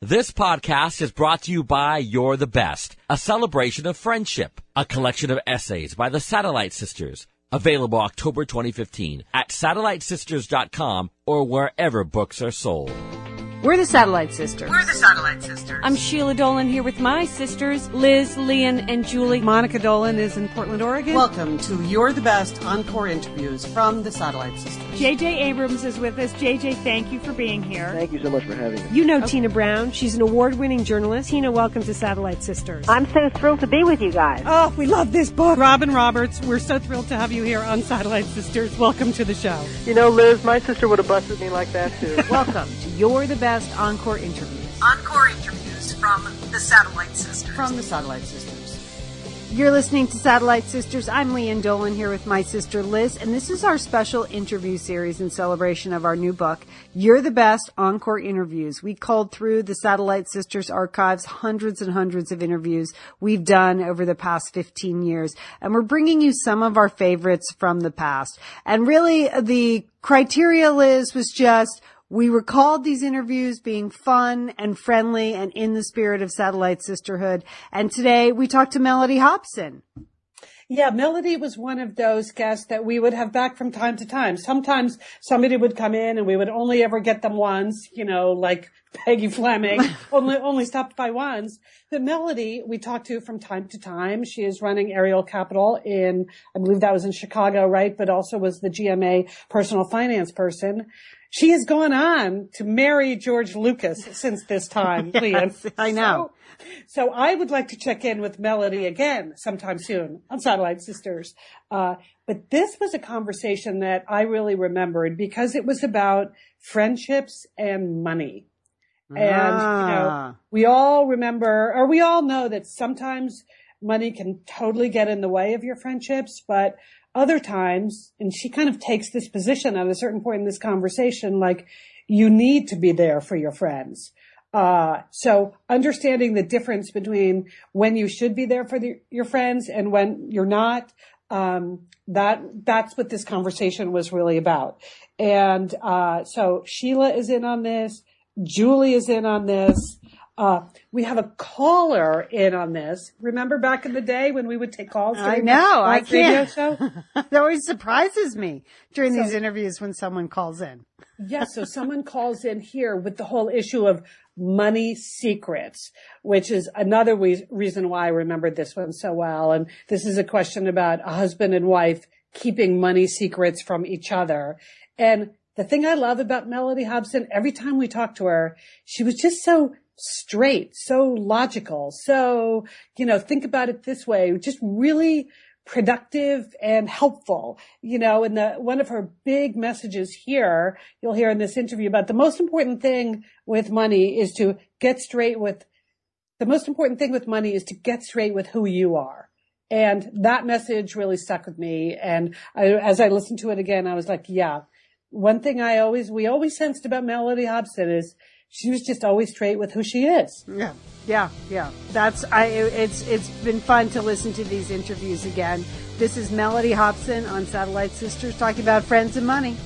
This podcast is brought to you by You're the Best, a celebration of friendship, a collection of essays by the Satellite Sisters, available October 2015 at satellitesisters.com or wherever books are sold. We're the Satellite Sisters. We're the Satellite Sisters. I'm Sheila Dolan here with my sisters, Liz, Lian, and Julie. Monica Dolan is in Portland, Oregon. Welcome to You're the Best Encore interviews from the Satellite Sisters. JJ Abrams is with us. JJ, thank you for being here. Thank you so much for having me. You know Tina Brown. She's an award winning journalist. Tina, welcome to Satellite Sisters. I'm so thrilled to be with you guys. Oh, we love this book. Robin Roberts, we're so thrilled to have you here on Satellite Sisters. Welcome to the show. You know, Liz, my sister would have busted me like that too. Welcome to You're the Best Encore interviews. Encore interviews from the Satellite Sisters. From the Satellite Sisters. You're listening to Satellite Sisters. I'm Lian Dolan here with my sister Liz, and this is our special interview series in celebration of our new book, You're the Best Encore Interviews. We culled through the Satellite Sisters archives hundreds and hundreds of interviews we've done over the past 15 years, and we're bringing you some of our favorites from the past. And really, the criteria, Liz, was just we recalled these interviews being fun and friendly and in the spirit of satellite sisterhood. And today we talked to Mellody Hobson. Yeah, Mellody was one of those guests that we would have back from time to time. Sometimes somebody would come in and we would only ever get them once, you know, like Peggy Fleming, only, only stopped by once. But Mellody, we talked to from time to time. She is running Ariel Capital in, I believe that was in Chicago, right? But also was the GMA personal finance person. She has gone on to marry George Lucas since this time, yes, I know. So, so, I would like to check in with Mellody again sometime soon on Satellite Sisters. Uh, but this was a conversation that I really remembered because it was about friendships and money. And, ah. you know, we all remember, or we all know that sometimes money can totally get in the way of your friendships, but other times, and she kind of takes this position at a certain point in this conversation, like you need to be there for your friends. Uh, so understanding the difference between when you should be there for the, your friends and when you're not, um, that, that's what this conversation was really about. And, uh, so Sheila is in on this. Julie is in on this. Uh, we have a caller in on this. Remember back in the day when we would take calls? I know. I can't. that always surprises me during so, these interviews when someone calls in. yes. Yeah, so someone calls in here with the whole issue of money secrets, which is another re- reason why I remembered this one so well. And this is a question about a husband and wife keeping money secrets from each other. And the thing I love about Mellody Hobson, every time we talk to her, she was just so straight, so logical. So, you know, think about it this way, just really productive and helpful. You know, and the, one of her big messages here, you'll hear in this interview about the most important thing with money is to get straight with, the most important thing with money is to get straight with who you are. And that message really stuck with me. And I, as I listened to it again, I was like, yeah, one thing I always, we always sensed about Mellody Hobson is she was just always straight with who she is. Yeah. Yeah, yeah. That's I it's it's been fun to listen to these interviews again. This is Mellody Hobson on Satellite Sisters talking about friends and money.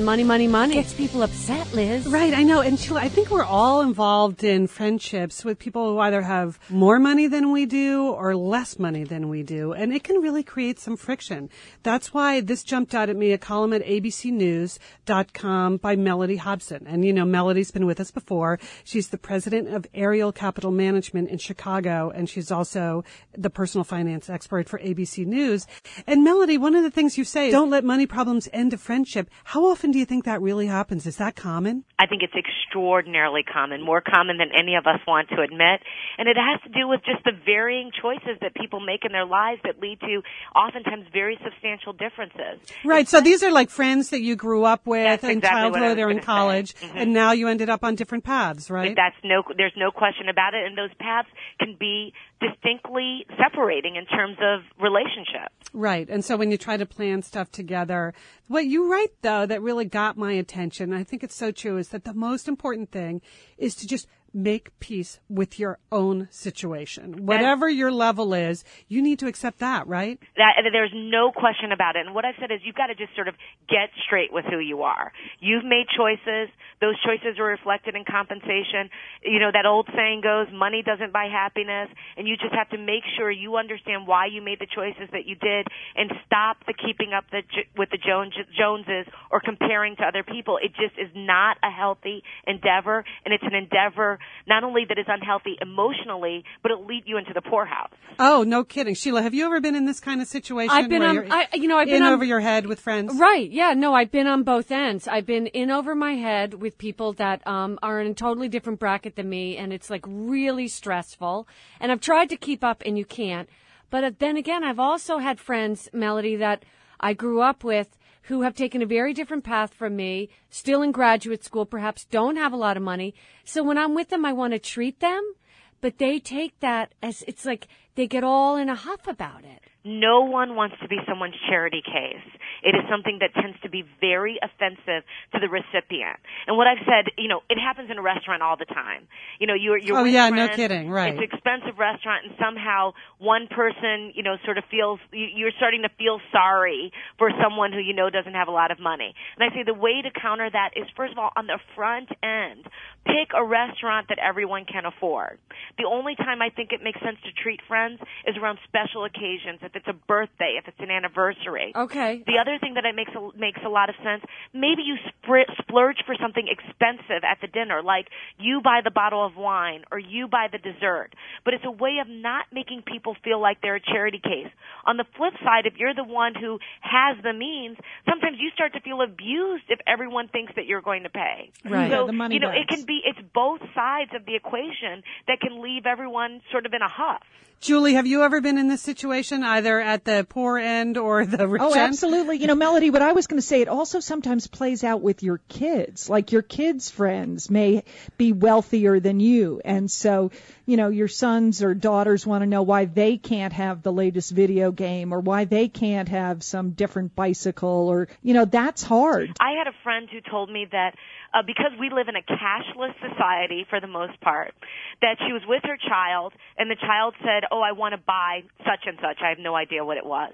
Money, money, money. Gets people upset, Liz. Right, I know. And Sheila, I think we're all involved in friendships with people who either have more money than we do or less money than we do. And it can really create some friction. That's why this jumped out at me, a column at abcnews.com by Mellody Hobson. And you know, Mellody's been with us before. She's the president of Ariel Capital Management in Chicago, and she's also the personal finance expert for ABC News. And Mellody, one of the things you say, don't let money problems end a friendship. How often often do you think that really happens? Is that common? I think it's extraordinarily common, more common than any of us want to admit. And it has to do with just the varying choices that people make in their lives that lead to oftentimes very substantial differences. Right. So these are like friends that you grew up with in exactly childhood or in college, mm-hmm. and now you ended up on different paths, right? That's no, there's no question about it. And those paths can be distinctly separating in terms of relationship. Right. And so when you try to plan stuff together, what you write though that really got my attention, I think it's so true, is that the most important thing is to just make peace with your own situation. Whatever your level is, you need to accept that, right? That there's no question about it. And what I've said is you've got to just sort of get straight with who you are. You've made choices. Those choices are reflected in compensation. You know, that old saying goes, money doesn't buy happiness. And you just have to make sure you understand why you made the choices that you did and stop the keeping up the, with the Jones, Joneses or comparing to other people. It just is not a healthy endeavor. And it's an endeavor not only that is unhealthy emotionally, but it'll lead you into the poorhouse. Oh, no kidding. Sheila, have you ever been in this kind of situation? I've been on, I, you know, I've been in on, over your head with friends. Right. Yeah. No, I've been on both ends. I've been in over my head with people that, um, are in a totally different bracket than me. And it's like really stressful. And I've tried to keep up and you can't. But uh, then again, I've also had friends, Mellody, that I grew up with who have taken a very different path from me, still in graduate school, perhaps don't have a lot of money. So when I'm with them, I want to treat them, but they take that as it's like they get all in a huff about it. No one wants to be someone's charity case. It is something that tends to be very offensive to the recipient. And what I've said, you know, it happens in a restaurant all the time. You know, you're, you're oh yeah, friends, no kidding, right? It's an expensive restaurant, and somehow one person, you know, sort of feels you're starting to feel sorry for someone who you know doesn't have a lot of money. And I say the way to counter that is first of all on the front end, pick a restaurant that everyone can afford. The only time I think it makes sense to treat friends is around special occasions if it's a birthday, if it's an anniversary. Okay. The other thing that it makes a, makes a lot of sense, maybe you spr- splurge for something expensive at the dinner, like you buy the bottle of wine or you buy the dessert. But it's a way of not making people feel like they're a charity case. On the flip side, if you're the one who has the means, sometimes you start to feel abused if everyone thinks that you're going to pay. Right. So, Yeah, you know, bags. it can be, it's both sides of the equation that can leave everyone sort of in a huff. Julie, have you ever been in this situation, either at the poor end or the rich Oh, end? absolutely. You know, Mellody, what I was going to say, it also sometimes plays out with your kids. Like your kids' friends may be wealthier than you. And so, you know, your sons or daughters want to know why they can't have the latest video game or why they can't have some different bicycle or, you know, that's hard. I had a friend who told me that uh, because we live in a cashless society for the most part, that she was with her child and the child said, "Oh, I want to buy such and such." I have no idea what it was,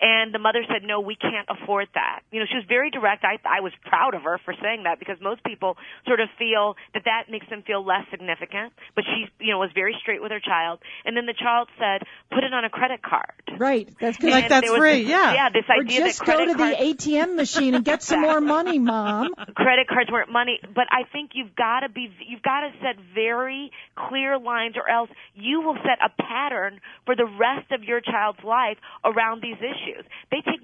and the mother said, "No, we can't afford that." You know, she was very direct. I I was proud of her for saying that because most people sort of feel that that makes them feel less significant, but she, you know, was very straight with her child, and then the child said, "Put it on a credit card." Right. That's Like that's there was free, this- yeah. Yeah, this Or idea just that go credit to the ATM machine and get some more money, mom. credit cards weren't money but i think you've got to be you've got to set very clear lines or else you will set a pattern for the rest of your child's life around these issues. They take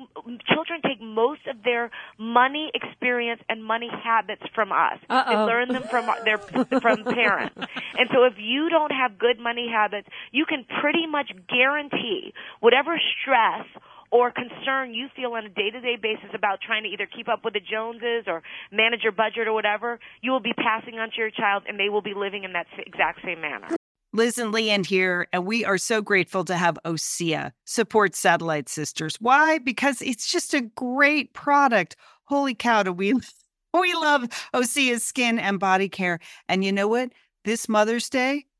children take most of their money experience and money habits from us. They Uh-oh. learn them from their from parents. And so if you don't have good money habits you can pretty much guarantee whatever stress or concern you feel on a day-to-day basis about trying to either keep up with the Joneses or manage your budget or whatever, you will be passing on to your child and they will be living in that exact same manner. Liz and Lian here, and we are so grateful to have OSEA support Satellite Sisters. Why? Because it's just a great product. Holy cow, do we we love OSEA's skin and body care. And you know what? This Mother's Day,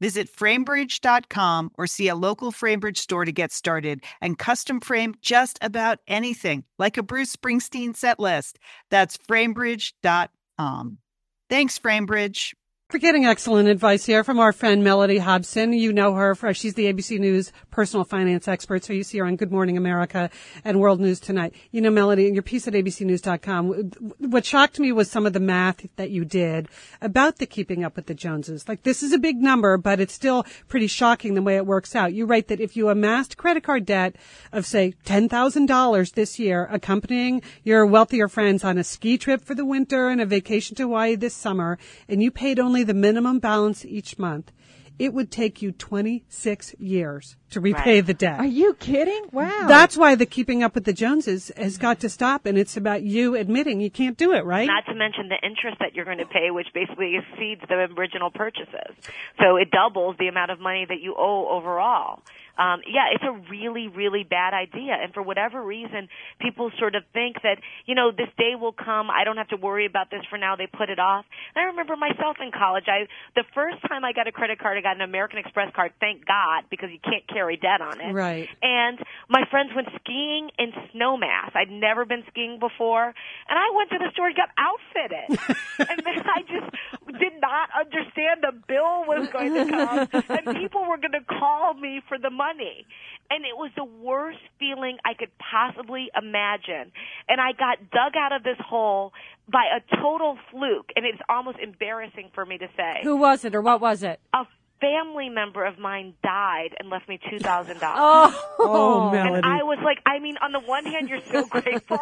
Visit framebridge.com or see a local FrameBridge store to get started and custom frame just about anything, like a Bruce Springsteen set list. That's framebridge.com. Thanks, FrameBridge. We're getting excellent advice here from our friend Mellody Hobson. You know her for, she's the ABC News personal finance expert. So you see her on Good Morning America and World News Tonight. You know, Mellody, in your piece at abcnews.com, what shocked me was some of the math that you did about the keeping up with the Joneses. Like this is a big number, but it's still pretty shocking the way it works out. You write that if you amassed credit card debt of say $10,000 this year, accompanying your wealthier friends on a ski trip for the winter and a vacation to Hawaii this summer, and you paid only the minimum balance each month, it would take you 26 years to repay Right. the debt. Are you kidding? Wow. That's why the keeping up with the Joneses has got to stop, and it's about you admitting you can't do it, right? Not to mention the interest that you're going to pay, which basically exceeds the original purchases. So it doubles the amount of money that you owe overall. Um, yeah, it's a really, really bad idea. And for whatever reason, people sort of think that, you know, this day will come. I don't have to worry about this for now. They put it off. And I remember myself in college. I the first time I got a credit card, I got an American Express card. Thank God, because you can't carry debt on it. Right. And my friends went skiing in Snowmass. I'd never been skiing before, and I went to the store and got outfitted. and then I just did not understand the bill was going to come, and people were going to call me for the money. And it was the worst feeling I could possibly imagine. And I got dug out of this hole by a total fluke, and it's almost embarrassing for me to say. Who was it or what was it? A family member of mine died and left me two thousand dollars. Oh, Oh, And Mellody. I was like, I mean, on the one hand, you're so grateful,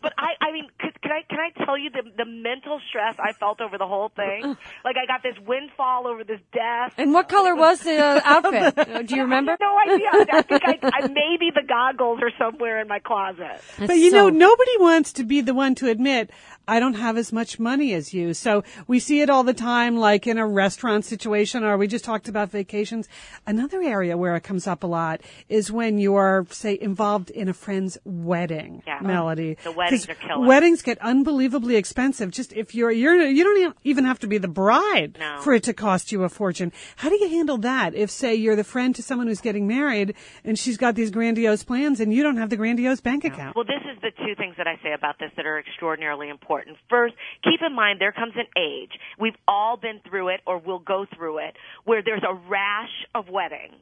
but I, I mean, could, can I, can I tell you the the mental stress I felt over the whole thing? Like, I got this windfall over this death. And what color was the uh, outfit? Uh, Do you remember? I have no idea. I, I think I, I maybe the goggles are somewhere in my closet. But you know, nobody wants to be the one to admit, I don't have as much money as you. So we see it all the time, like in a restaurant situation, or we just talked talked about vacations. Another area where it comes up a lot is when you're, say, involved in a friend's wedding. Yeah. Oh, Mellody. The weddings are killing. Weddings get unbelievably expensive. Just if you're, you're, you don't even have to be the bride No. for it to cost you a fortune. How do you handle that? If, say, you're the friend to someone who's getting married and she's got these grandiose plans and you don't have the grandiose bank account. Well, this is the two things that I say about this that are extraordinarily important. First, keep in mind there comes an age. We've all been through it or will go through it where there's a rash of weddings.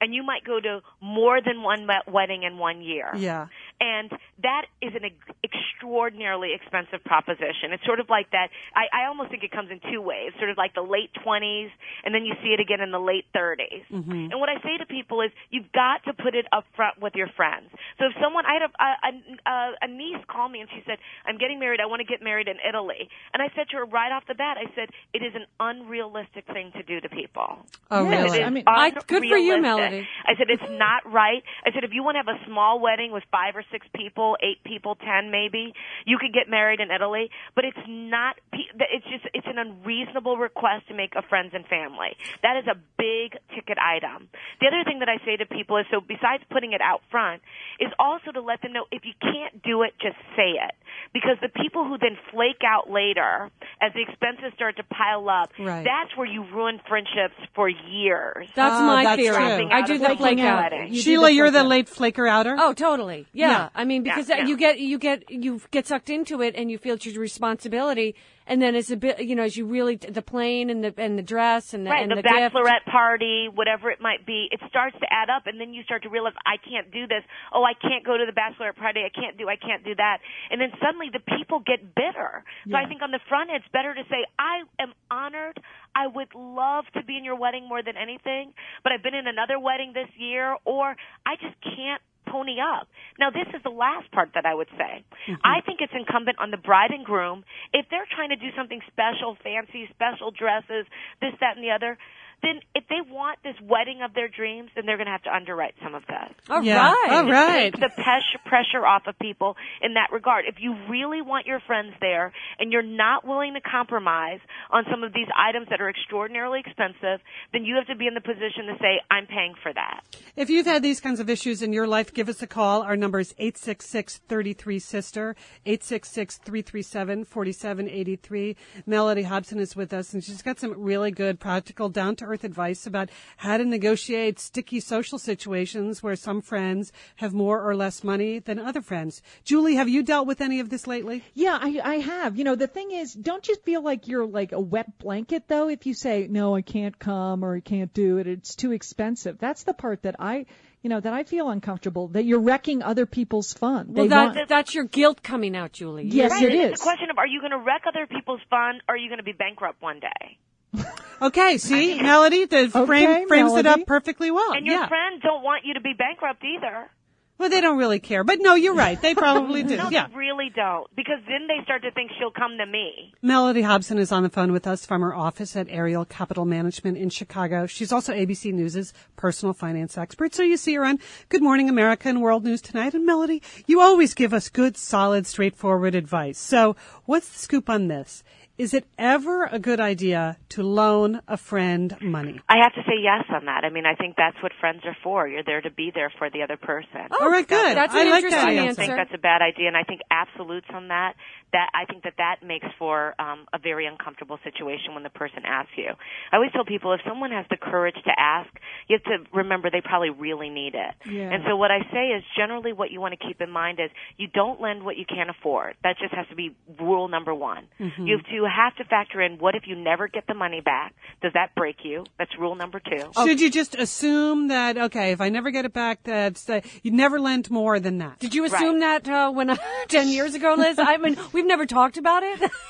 And you might go to more than one wedding in one year. Yeah. And that is an ex- extraordinarily expensive proposition. It's sort of like that. I, I almost think it comes in two ways. Sort of like the late 20s, and then you see it again in the late 30s. Mm-hmm. And what I say to people is, you've got to put it up front with your friends. So if someone, I had a, a, a, a niece call me and she said, I'm getting married. I want to get married in Italy. And I said to her right off the bat, I said, it is an unrealistic thing to do to people. Oh, Yes, really? I mean, I- good for you, unrealistic. Mellody. I said it's not right. I said if you want to have a small wedding with five or six people, eight people, ten maybe, you could get married in Italy. But it's not. It's just it's an unreasonable request to make of friends and family. That is a big ticket item. The other thing that I say to people is so besides putting it out front is also to let them know if you can't do it, just say it. Because the people who then flake out later as the expenses start to pile up, Right. that's where you ruin friendships for years. That's Ah, my that's theory. I do the Flaking flake out. You Sheila, you're the late flaker outer? Oh, totally. Yeah. Yeah. I mean, because Yeah, yeah. you get you get you get sucked into it, and you feel it's your responsibility, and then it's a bit, you know, as you really the plane and the and the dress and the right, and the, the, gift. bachelorette party, whatever it might be, it starts to add up, and then you start to realize I can't do this. Oh, I can't go to the bachelorette party. I can't do. I can't do that. And then suddenly the people get bitter. So I think on the front it's better to say I am honored. I would love to be in your wedding more than anything, but I've been in another wedding this year, or I just can't pony up. Now, this is the last part that I would say. Mm-hmm. I think it's incumbent on the bride and groom, if they're trying to do something special, fancy, special dresses, this, that, and the other, then if they want this wedding of their dreams, then they're going to have to underwrite some of that. All right. Yeah. All right. Take the pressure pressure off of people in that regard. If you really want your friends there and you're not willing to compromise on some of these items that are extraordinarily expensive, then you have to be in the position to say, I'm paying for that. If you've had these kinds of issues in your life, give us a call. Our number is 866-33-SISTER, 866-337-4783. Mellody Hobson is with us, and she's got some really good, practical, down-to-earth advice about how to negotiate sticky social situations where some friends have more or less money than other friends. Julie, have you dealt with any of this lately? Yeah, I, I have. You know, the thing is, don't you feel like you're like a wet blanket though if you say no, I can't come or I can't do it. It's too expensive. That's the part that I, you know, that I feel uncomfortable. That you're wrecking other people's fun. Well, that, want, that's your guilt coming out, Julie. Yes, Right? it It's is. a question of are you going to wreck other people's fun or are you going to be bankrupt one day? Okay, see, Mellody, the Okay, frame frames it up perfectly well. And your yeah. friends don't want you to be bankrupt either. well, they don't really care, but no, you're right. They probably do. No, yeah. they really don't. Because then they start to think she'll come to me. Mellody Hobson is on the phone with us from her office at Ariel Capital Management in Chicago. She's also ABC News' personal finance expert. So you see her on Good Morning America and World News Tonight. And Mellody, you always give us good, solid, straightforward advice. So what's the scoop on this? Is it ever a good idea to loan a friend money? I have to say yes on that. I mean, I think that's what friends are for. You're there to be there for the other person. All right, good. that's I an like that interesting I don't think that's a bad idea, and I think absolutes on that. That I think that that makes for um, a very uncomfortable situation when the person asks you. I always tell people if someone has the courage to ask, you have to remember they probably really need it. Yeah. And so what I say is generally what you want to keep in mind is you don't lend what you can't afford. That just has to be rule number one. Mm-hmm. You have to have to factor in what if you never get the money back? Does that break you? That's rule number two. Should you just assume that, okay, if I never get it back, that's, uh, you never lent more than that? Did you assume that uh, when I, ten years ago, Liz? I mean, we've never talked about it.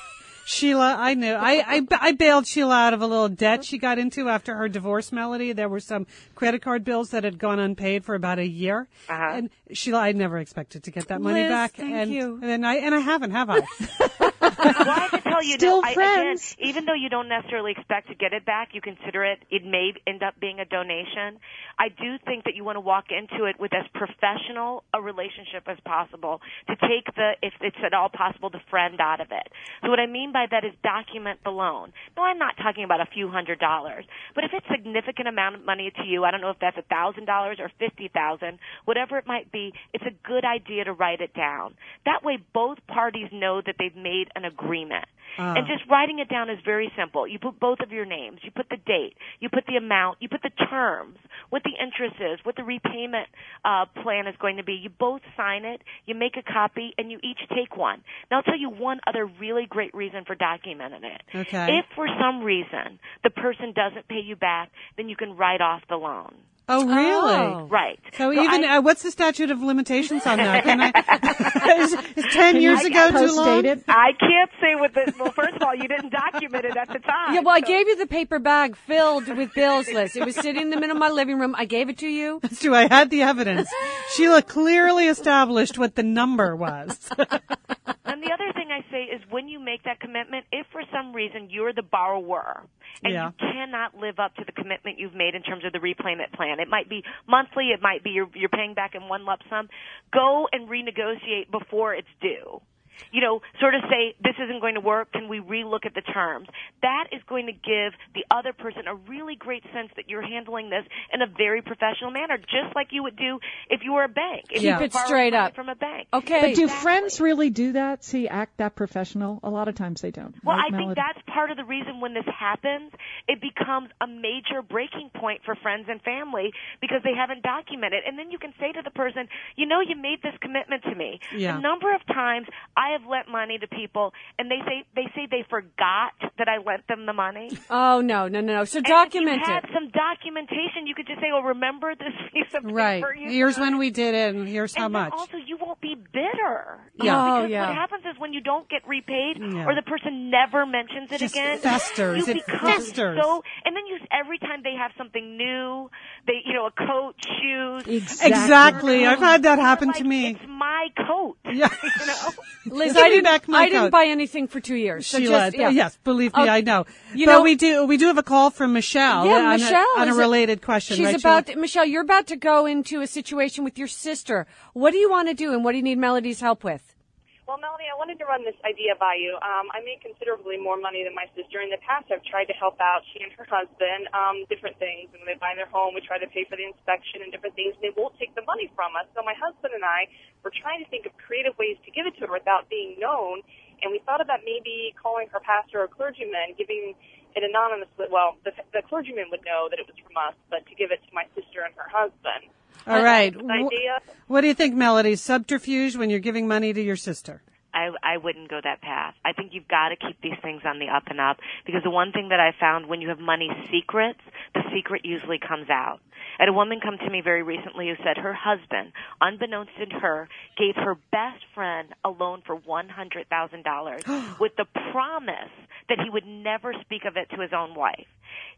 Sheila, I knew. I, I, I bailed Sheila out of a little debt she got into after her divorce Mellody. There were some credit card bills that had gone unpaid for about a year. Uh-huh. And Sheila, I never expected to get that money Liz, back. thank and, you. And I, and I haven't, have I? well, I to tell you, Still no, I, friends. again, even though you don't necessarily expect to get it back, you consider it. It may end up being a donation. I do think that you want to walk into it with as professional a relationship as possible to take the, if it's at all possible, the friend out of it. So what I mean by that is document the loan. No, I'm not talking about a few hundred dollars, but if it's significant amount of money to you, I don't know if that's a thousand dollars or fifty thousand, whatever it might be, it's a good idea to write it down. That way, both parties know that they've made an agreement. Ah. And just writing it down is very simple. You put both of your names, you put the date, you put the amount, you put the terms, what the interest is, what the repayment uh, plan is going to be. You both sign it, you make a copy, and you each take one. Now I'll tell you one other really great reason for documenting it. Okay. If for some reason the person doesn't pay you back, then you can write off the loan. Oh, really? Oh. Right. So even I- uh, what's the statute of limitations on that? Can I, is, is ten years I- ago I too long? It. I can't say what the well. First of all, you didn't document it at the time. Yeah, well, I gave you the paper bag filled with bills list. It was sitting in the middle of my living room. I gave it to you. It's true. I had the evidence. Sheila clearly established what the number was. The other thing I say is when you make that commitment, if for some reason you're the borrower and Yeah. you cannot live up to the commitment you've made in terms of the repayment plan, it might be monthly, it might be you're, you're paying back in one lump sum, go and renegotiate before it's due. You know, sort of say, this isn't going to work, can we relook at the terms? That is going to give the other person a really great sense that you're handling this in a very professional manner, just like you would do if you were a bank. If Yeah. you Keep it straight up. From a bank. Okay. But do friends really do that? See, act that professional? A lot of times they don't. Well, right, I think that's part of the reason when this happens, it becomes a major breaking point for friends and family because they haven't documented. And then you can say to the person, you know, you made this commitment to me. Yeah. A number of times I have lent money to people and they say they say they forgot that I lent them the money. Oh no, no, no, no. So And document if you had it. some documentation, you could just say, "Oh, remember this piece of right. paper you Here's signed?" when we did it, and here's how and then much. also, you won't be bitter. Yeah. Oh, Because yeah. what happens is when you don't get repaid, Yeah. or the person never mentions it Just again, festers. You It become festers. so. And every time they have something new, they, you know, a coat, shoes. Exactly. Exactly. I've had that happen like, to me. It's my coat. Yeah. you know. Liz, I didn't. back my I didn't buy anything for two years. So Sheila, just, yeah. yes, believe me, Okay. I know. You but know- we do we do have a call from Michelle. Yeah, on Michelle a, on a is related question. She's right, about Sheila? Michelle. You're about to go into a situation with your sister. What do you want to do, and what do you need Mellody's help with? Well, Melanie, I wanted to run this idea by you. Um, I make considerably more money than my sister. In the past, I've tried to help out she and her husband, um, different things. When they buy their home, we try to pay for the inspection and different things. And they won't take the money from us. So my husband and I were trying to think of creative ways to give it to her without being known. And we thought about maybe calling her pastor or clergyman, giving it anonymously. Well, the, the clergyman would know that it was from us, but to give it to my sister and her husband. All right. Idea? What do you think, Mellody? Subterfuge when you're giving money to your sister? I, I wouldn't go that path. I think you've got to keep these things on the up and up because the one thing that I found when you have money secrets, the secret usually comes out. I had a woman come to me very recently who said her husband, unbeknownst to her, gave her best friend a loan for $100,000 with the promise that he would never speak of it to his own wife.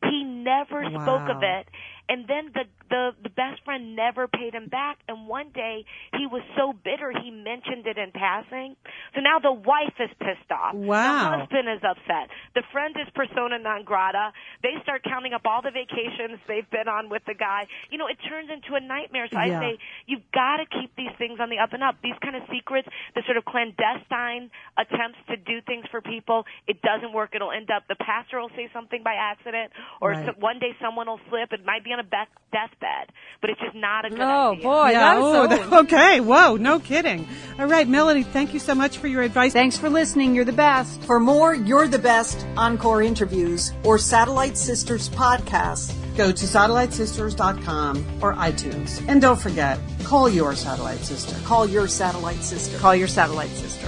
He never spoke of it. And then the the the best friend never paid him back. And one day he was so bitter he mentioned it in passing. So now the wife is pissed off. Wow. the husband is upset. The friend is persona non grata. They start counting up all the vacations they've been on with the guy. You know it turns into a nightmare. So Yeah. i say you've got to keep these things on the up and up. These kind of secrets the sort of clandestine attempts to do things for people it doesn't work. It'll end up the pastor will say something by accident or Right. so, one day someone will slip it might be on a be- deathbed but it's just not a good Oh idea boy, yeah. that oh, so. that- okay. Whoa. No kidding. All right, Mellody. Thank you so much for your advice. Thanks for listening. You're the best. For more You're the Best Encore interviews or Satellite Sisters podcasts, Go to satellitesisters.com or iTunes. And don't forget, call your satellite sister. call your satellite sister. Call your satellite sister.